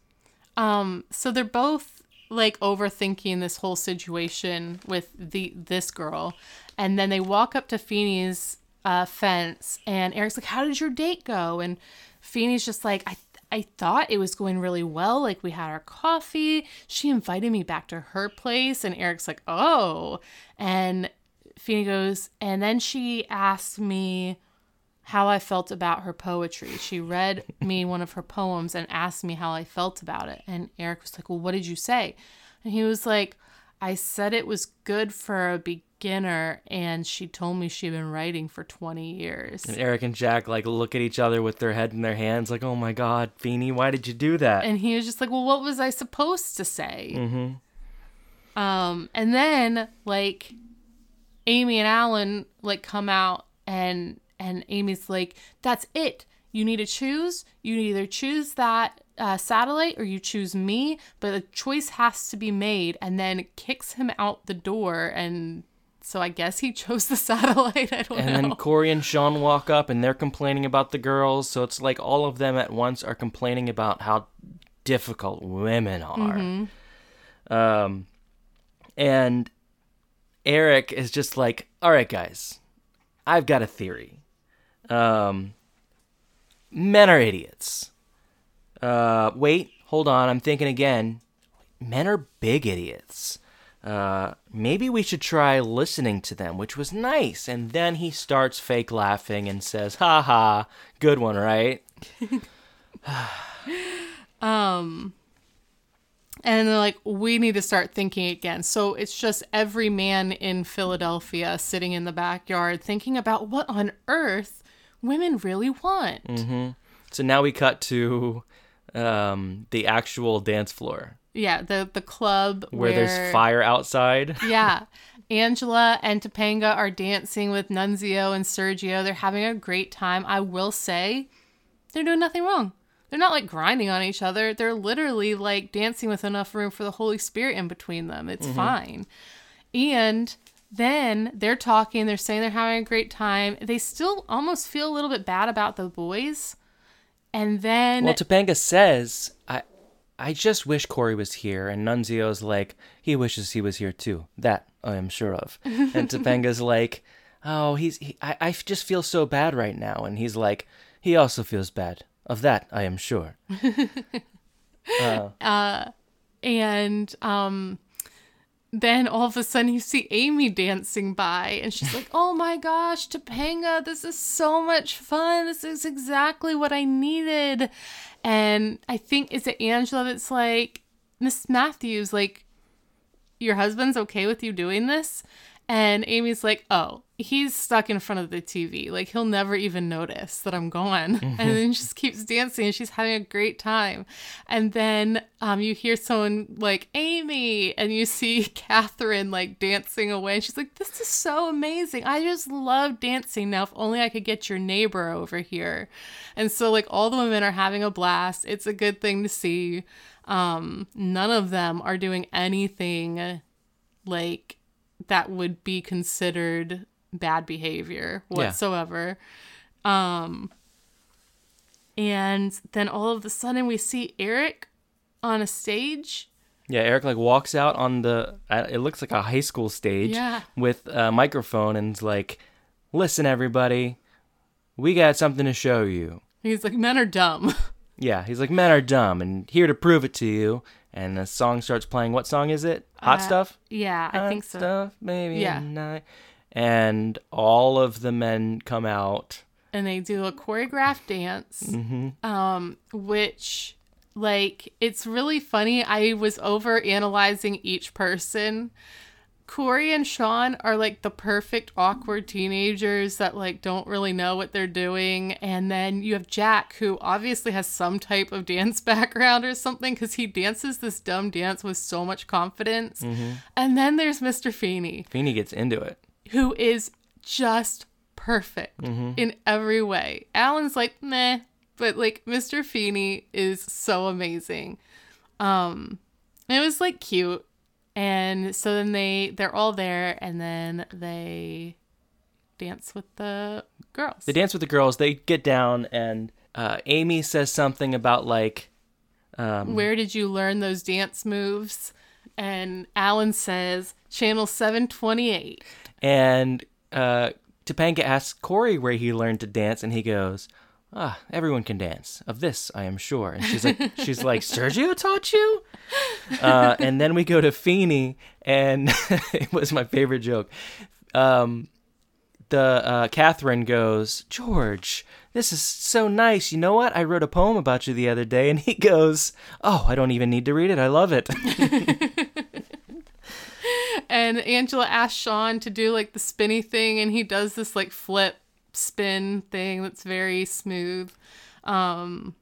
Um, so they're both like overthinking this whole situation with the this girl, and then they walk up to Feeney's uh, fence, and Eric's like, "How did your date go?" And Feeney's just like, "I I thought it was going really well. Like we had our coffee. She invited me back to her place, and Eric's like, "Oh," and Feeney goes, and then she asked me how I felt about her poetry. She read me one of her poems and asked me how I felt about it. And Eric was like, Well, what did you say? And he was like, I said it was good for a beginner. And she told me she'd been writing for 20 years. And Eric and Jack like look at each other with their head in their hands, like, "Oh my God, Feeney, why did you do that?" And he was just like, Well, what was I supposed to say? Mm-hmm. Um, and then like Amy and Alan like come out and and Amy's like, That's it. You need to choose. You either choose that uh, satellite or you choose me, but a choice has to be made, and then kicks him out the door and So I guess he chose the satellite. I don't And know. then Corey and Sean walk up and they're complaining about the girls. So it's like all of them at once are complaining about how difficult women are. Um, and Eric is just like, all right, guys, I've got a theory. Um, men are idiots. Uh, wait, hold on. I'm thinking again. Men are big idiots. Uh, maybe we should try listening to them, which was nice. And then he starts fake laughing and says, ha ha, good one, right? Um, and they're like, we need to start thinking again. So it's just every man in Philadelphia sitting in the backyard thinking about what on earth women really want. So now we cut to um, the actual dance floor Yeah, the the club where, where, there's fire outside. Yeah. Angela and Topanga are dancing with Nunzio and Sergio. They're having a great time. I will say, they're doing nothing wrong. They're not like grinding on each other. They're literally like dancing with enough room for the Holy Spirit in between them. It's fine. And then they're talking, they're saying they're having a great time. They still almost feel a little bit bad about the boys. And then Well, Topanga says, I, I just wish Corey was here. And Nunzio's like, he wishes he was here too. That I am sure of. And Topanga's like, oh, he's, he, I, I just feel so bad right now. And he's like, he also feels bad. Of that, I am sure. Uh and um then all of a sudden you see Amy dancing by and she's like, "Oh my gosh, Topanga, this is so much fun. This is exactly what I needed." And I think is it Angela that's like, "Miss Matthews, like your husband's okay with you doing this?" And Amy's like, "Oh, he's stuck in front of the TV. Like he'll never even notice that I'm gone." And then she just keeps dancing and she's having a great time. And then um you hear someone like Amy and you see Catherine like dancing away and she's like, "This is so amazing. I just love dancing. Now if only I could get your neighbor over here." And so like all the women are having a blast. It's a good thing to see. Um none of them are doing anything like that would be considered bad behavior whatsoever. Um and then all of a sudden we see Eric on a stage. Yeah, Eric like walks out on the uh, it looks like a high school stage Yeah. with a microphone and's like, "Listen everybody, we got something to show you." He's like, men are dumb. Yeah, he's like, "Men are dumb and here to prove it to you." And the song starts playing. What song is it? Hot Uh, stuff? yeah, I Hot think so. Stuff, maybe Yeah. night. And all of the men come out. and they do a choreographed dance Mm-hmm. um which like it's really funny i was over analyzing each person corey and sean are like the perfect awkward teenagers that like don't really know what they're doing and then you have jack who obviously has some type of dance background or something because he dances this dumb dance with so much confidence and then there's mr feeney Feeney gets into it. who is just perfect in every way. Alan's like, meh, but like Mr. Feeney is so amazing. Um, it was like cute, and so then they they're all there, and then they dance with the girls. They dance with the girls. They get down, and uh, Amy says something about like, um, Where did you learn those dance moves? And Alan says, Channel 728. and uh, Topanga asks Corey where he learned to dance, and he goes, "Ah, everyone can dance. Of this, I am sure." And she's like, "She's like, Sergio taught you." Uh, and then we go to Feeney, and it was my favorite joke. Um, the uh, Catherine goes, George, this is so nice. You know what? I wrote a poem about you the other day, and he goes, Oh, I don't even need to read it. I love it. And Angela asks Sean to do like the spinny thing, and he does this like flip spin thing that's very smooth. Um,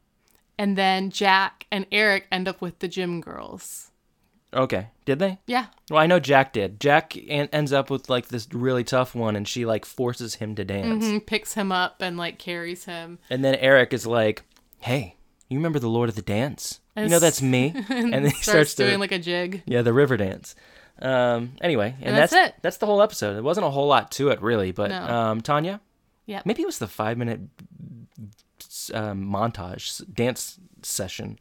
and then Jack and Eric end up with the gym girls. okay, did they? Yeah. Well, I know Jack did. Jack en- ends up with like this really tough one, and she like forces him to dance. Mhm, Picks him up and like carries him. And then Eric is like, "Hey, you remember the Lord of the Dance? you know that's me." And then he Starts, starts, doing to, like a jig. yeah, the river dance. Um. Anyway, and, And that's that's it. That's the whole episode. It wasn't a whole lot to it, really. But No. um, Tanya, Yeah. maybe it was the five minute um, montage dance session,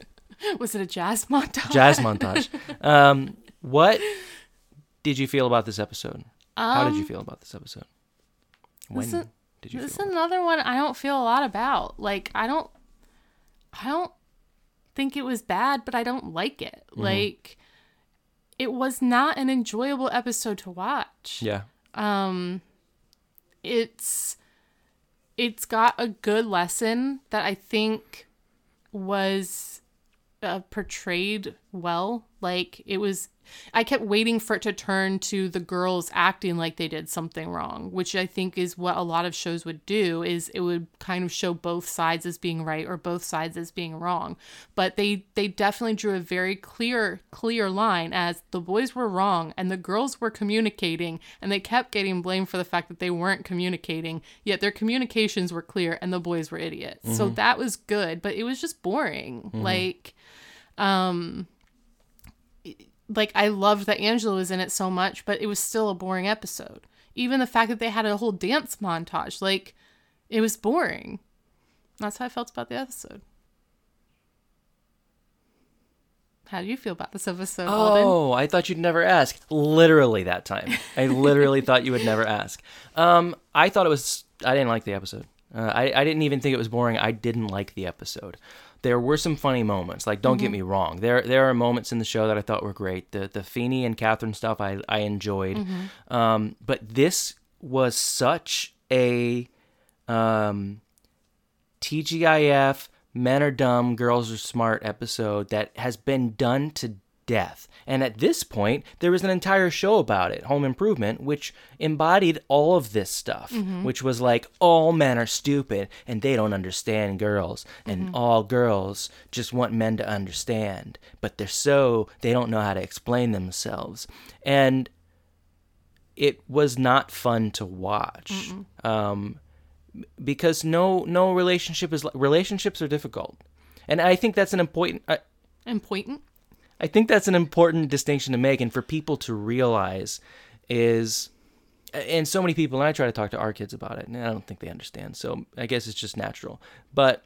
Was it a jazz montage? jazz montage. Um, what did you feel about this episode? How did you feel about this episode? When Um, this is- did you This is another one I don't feel a lot about. Like I don't I don't think it was bad, but I don't like it. Mm-hmm. Like it was not an enjoyable episode to watch. Yeah. It's it's got a good lesson that I think was uh, portrayed well. Like it was, I kept waiting for it to turn to the girls acting like they did something wrong, which I think is what a lot of shows would do. Is it would kind of show both sides as being right or both sides as being wrong. But they they definitely drew a very clear clear line as the boys were wrong and the girls were communicating, and they kept getting blamed for the fact that they weren't communicating. Yet their communications were clear, and the boys were idiots. So mm-hmm. that was good, but it was just boring. Mm-hmm. Like um, like I loved that Angela was in it so much, but it was still a boring episode. Even the fact that they had a whole dance montage, like it was boring. That's how I felt about the episode. How do you feel about this episode, Alden? Oh, I thought you'd never ask. Literally that time. I literally thought you would never ask. Um, I thought it was. I didn't like the episode. Uh, I I didn't even think it was boring. I didn't like the episode. There were some funny moments. Like, don't get me wrong. There there are moments in the show that I thought were great. The the Feeney and Catherine stuff I I enjoyed. Um, but this was such a um TGIF, men are dumb, girls are smart episode that has been done to death. And at this point, there was an entire show about it, Home Improvement, which embodied all of this stuff, mm-hmm. which was like, all men are stupid and they don't understand girls, and mm-hmm. all girls just want men to understand, but they're so, they don't know how to explain themselves. And it was not fun to watch. Um, because no no relationship is relationships are difficult and i think that's an important I, Important. I think that's an important distinction to make and for people to realize is and so many people and i try to talk to our kids about it and i don't think they understand so i guess it's just natural but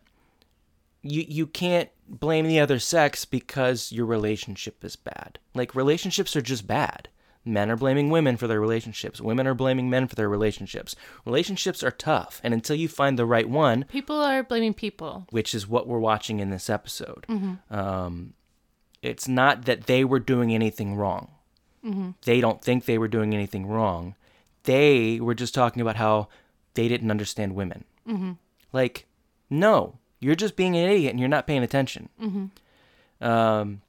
you you can't blame the other sex because your relationship is bad like relationships are just bad Men are blaming women for their relationships. Women are blaming men for their relationships. Relationships are tough, and until you find the right one, People are blaming people. which is what we're watching in this episode. Um, it's not that they were doing anything wrong. Mm-hmm. They don't think they were doing anything wrong. They were just talking about how they didn't understand women. Mm-hmm. Like, no, you're just being an idiot and you're not paying attention. Mm-hmm. Um,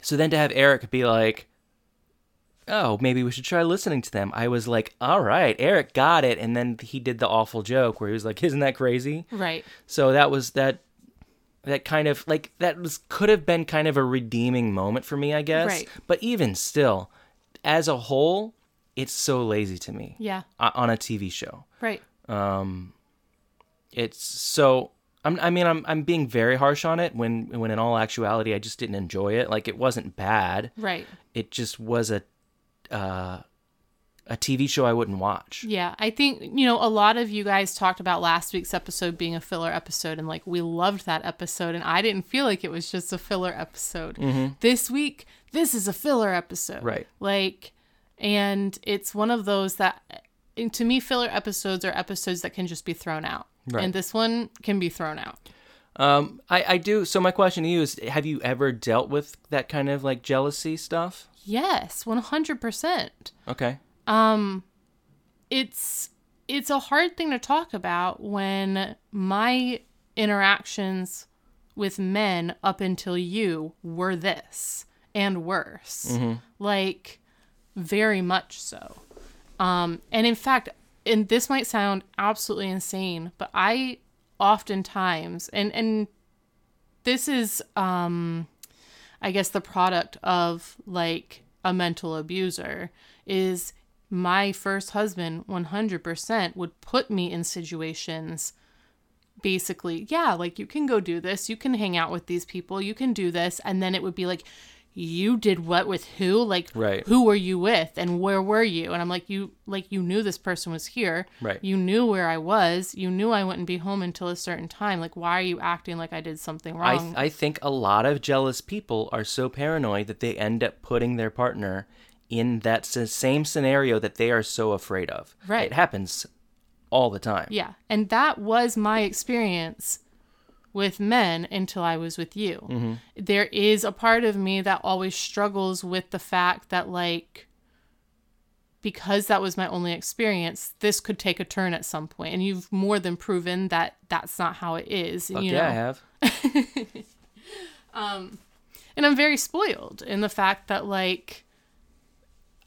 so then to have Eric be like, oh, maybe we should try listening to them. I was like, all right, Eric got it. And then he did the awful joke where he was like, isn't that crazy? Right. So that was that that kind of like that was could have been kind of a redeeming moment for me, I guess. Right. But even still, as a whole, it's so lazy to me. Yeah. On a TV show. Right. Um It's so I'm, I mean, I'm I'm being very harsh on it when when in all actuality I just didn't enjoy it. Like it wasn't bad. Right. It just was a uh, a TV show I wouldn't watch. Yeah, I think you know a lot of you guys talked about last week's episode being a filler episode, and like we loved that episode, and I didn't feel like it was just a filler episode. This week, this is a filler episode, Mm-hmm. Right. Like, and it's one of those that, to me, filler episodes are episodes that can just be thrown out, Right. and this one can be thrown out. Um, I I do. So my question to you is: Have you ever dealt with that kind of like jealousy stuff? Yes, one hundred percent. Okay. It's it's a hard thing to talk about when my interactions with men up until you were this and worse. Like very much so. Um and in fact and this might sound absolutely insane but i oftentimes and and this is um I guess the product of like a mental abuser is my first husband 100% would put me in situations basically, yeah, like you can go do this, you can hang out with these people, you can do this, and then it would be like you did what with who? Like Right. who were you with? And where were you? And i'm like you like you knew this person was here. Right. you knew where i was. You knew i wouldn't be home until a certain time. Like why are you acting like i did something I, wrong? I think a lot of jealous people are so paranoid that they end up putting their partner in that same scenario that they are so afraid of. Right. It happens all the time. yeah and that was my experience with men until i was with you Mm-hmm. There is a part of me that always struggles with the fact that like because that was my only experience this could take a turn at some point. and you've more than proven that that's not how it is Fuck you yeah, I have. um, and I'm very spoiled in the fact that like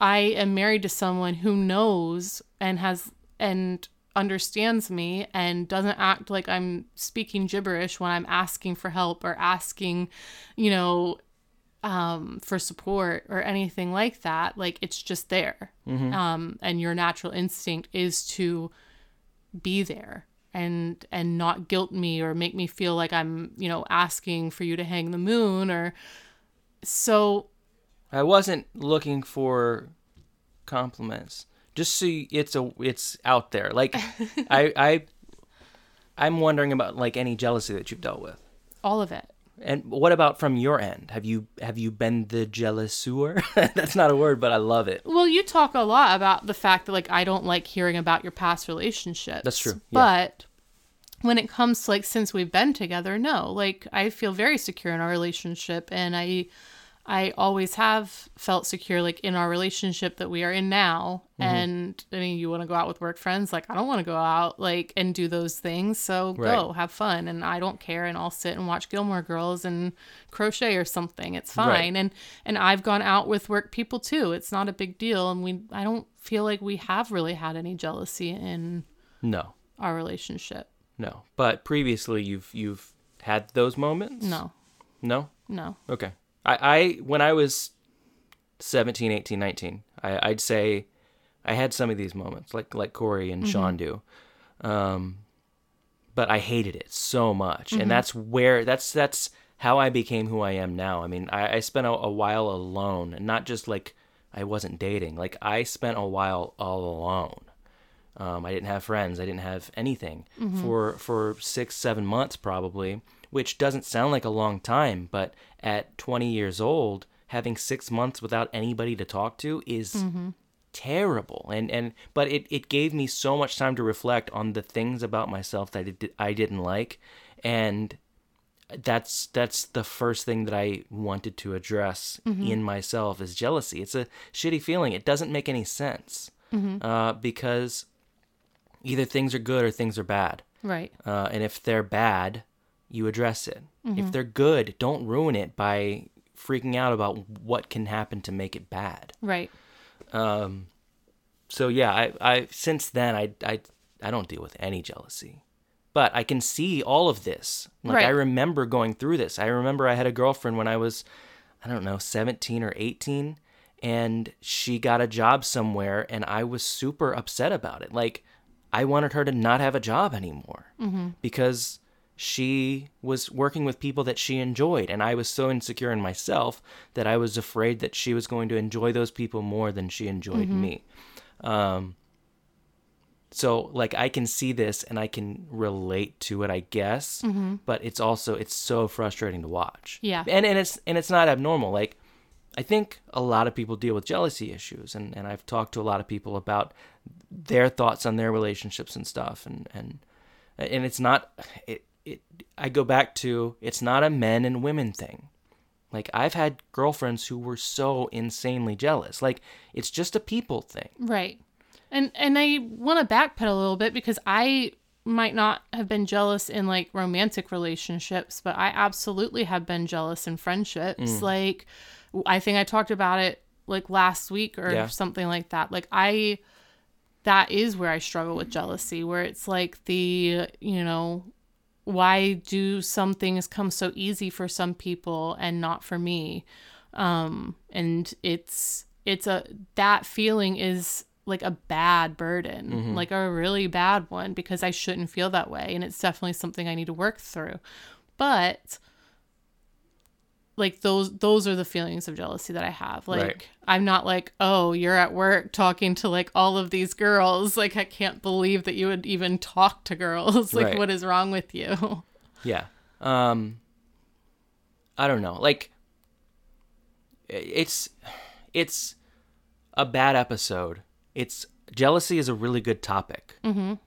I am married to someone who knows and has and understands me and doesn't act like I'm speaking gibberish when I'm asking for help or asking, you know, um, for support or anything like that. Like it's just there. Um, and your natural instinct is to be there and and not guilt me or make me feel like I'm, you know, asking for you to hang the moon or so I wasn't looking for compliments. Just so you- it's a it's out there. Like I I I'm wondering about like any jealousy that you've dealt with. all of it. And what about from your end? Have you have you been the jealouser? That's not a word, but I love it. Well, you talk a lot about the fact that like I don't like hearing about your past relationships. That's true, yeah. But when it comes to like since we've been together, no. Like I feel very secure in our relationship and I I always have felt secure like in our relationship that we are in now. Mm-hmm. And I mean, you want to go out with work friends, like I don't want to go out like and do those things. So Right. go, have fun and I don't care and I'll sit and watch Gilmore Girls and crochet or something. It's fine. Right. And and I've gone out with work people too. It's not a big deal and we I don't feel like we have really had any jealousy in No. our relationship. No. But previously you've you've had those moments? No. No? No. Okay. I, I when I was 17, 18, 19, I, I'd say I had some of these moments, like like Corey and Sean do. Um, but I hated it so much, and that's where that's that's how I became who I am now. I mean, I, I spent a, a while alone, and not just like I wasn't dating. Like I spent a while all alone. Um, I didn't have friends. I didn't have anything for for six, seven months probably, which doesn't sound like a long time, but at 20 years old, having six months without anybody to talk to is terrible. And and but it it gave me so much time to reflect on the things about myself that I, did, I didn't like, and that's that's the first thing that I wanted to address in myself is jealousy. It's a shitty feeling. It doesn't make any sense uh, because either things are good or things are bad. Right. Uh, and if they're bad, you address it. If mm-hmm. they're good, don't ruin it by freaking out about what can happen to make it bad. Right. Um, so yeah, I, I since then I, I I don't deal with any jealousy. But I can see all of this. Like I remember going through this. I remember I had a girlfriend when I was I don't know, 17 or 18 and she got a job somewhere and I was super upset about it. Like I wanted her to not have a job anymore mm-hmm. because she was working with people that she enjoyed and I was so insecure in myself that I was afraid that she was going to enjoy those people more than she enjoyed me. Um so like I can see this and I can relate to it, I guess. But it's also it's so frustrating to watch. Yeah. And and it's and it's not abnormal. Like I think a lot of people deal with jealousy issues and, and I've talked to a lot of people about their thoughts on their relationships and stuff and and and it's not it, it I go back to it's not a men and women thing. Like I've had girlfriends who were so insanely jealous. Like it's just a people thing. Right. And and I want to backpedal a little bit because I might not have been jealous in like romantic relationships, but I absolutely have been jealous in friendships. Mm. Like I think I talked about it like last week or Yeah. something like that. Like I that is where I struggle with jealousy, where it's like the, you know, why do some things come so easy for some people and not for me? Um and it's it's a that feeling is like a bad burden, like a really bad one because I shouldn't feel that way and it's definitely something I need to work through. But like those those are the feelings of jealousy that I have. Like Right. I'm not like, "Oh, you're at work talking to like all of these girls. Like I can't believe that you would even talk to girls. like Right. what is wrong with you?" Yeah. Um I don't know. Like it's it's a bad episode. It's jealousy is a really good topic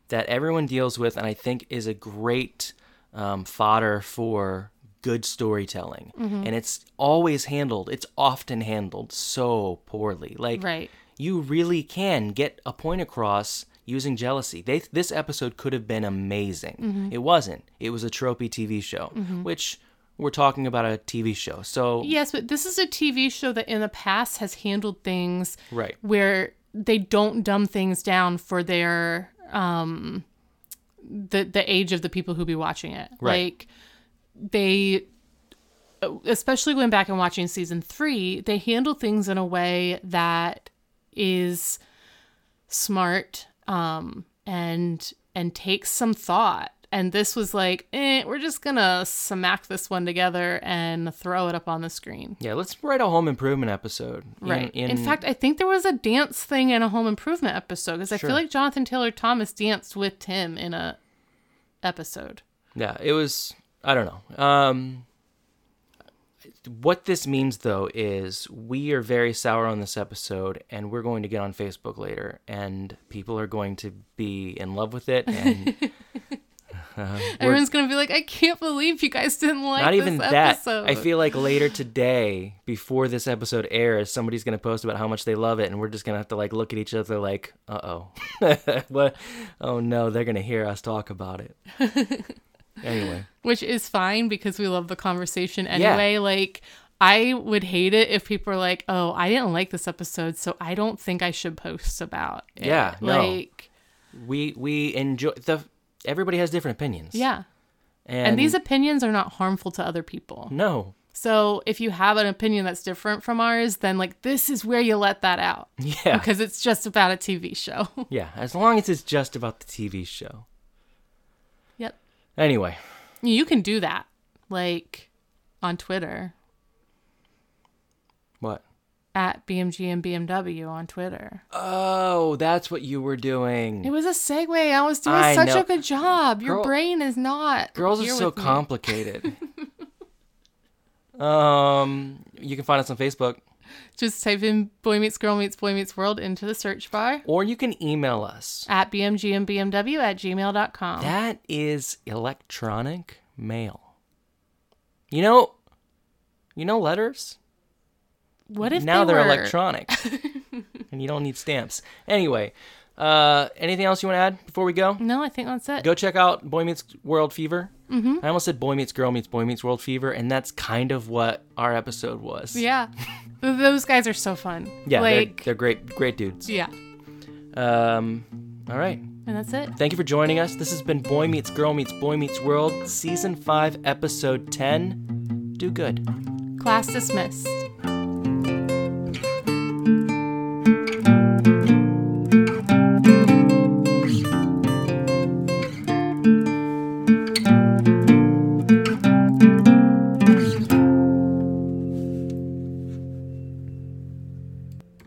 that everyone deals with and I think is a great um, fodder for good storytelling. Mm-hmm. And it's always handled, it's often handled so poorly. Like Right. you really can get a point across using jealousy. They, this episode could have been amazing. Mm-hmm. It wasn't. It was a tropey TV show, mm-hmm. which we're talking about a TV show. So Yes, but this is a TV show that in the past has handled things right, where they don't dumb things down for their um the the age of the people who be watching it. Right. Like they especially going back and watching season 3, they handle things in a way that is smart um and and takes some thought. And this was like, eh, we're just gonna smack this one together and throw it up on the screen. yeah. Let's write a home improvement episode. in- Right. In, In, fact, I think there was a dance thing in a home improvement episode because I Sure. feel like Jonathan Taylor Thomas danced with Tim in a episode. Yeah, it was. I don't know. Um, what this means, though, is we are very sour on this episode, and we're going to get on Facebook later, and people are going to be in love with it, and uh, Everyone's gonna be like, "I can't believe you guys didn't like not this even that. episode." I feel like later today, before this episode airs, somebody's gonna post about how much they love it, and we're just gonna have to like look at each other like, "Uh oh, what? Oh no, they're gonna hear us talk about it." Anyway. which is fine because we love the conversation anyway. Like, I would hate it if people are like, "Oh, I didn't like this episode, so I don't think I should post about it." Yeah, no. like, we we enjoy the everybody has different opinions yeah. and, And these opinions are not harmful to other people. no So if you have an opinion that's different from ours, then like this is where you let that out. yeah because it's just about a TV show. yeah as long as it's just about the tv show. Anyway You can do that, like on Twitter what at BMG and BMW on Twitter. oh that's what you were doing It was a segue. I was doing I such know. a good job. Your Girl- brain is not. girls are so complicated um you can find us on facebook Just type in Boy Meets Girl Meets Boy Meets World into the search bar. Or you can email us. At BMG and BMW at gmail.com. that is electronic mail. You know you know letters? What if now they they're were- electronic. And you don't need stamps. Anyway uh anything else you want to add before we go? No, I think that's it. go check out boy meets world fever mm-hmm. i almost said boy meets girl meets boy meets world fever and that's kind of what our episode was Yeah. Those guys are so fun. yeah they're, they're great great dudes yeah. um all right And that's it. thank you for joining us this has been boy meets girl meets boy meets world season 5 episode 10 do good Class dismissed.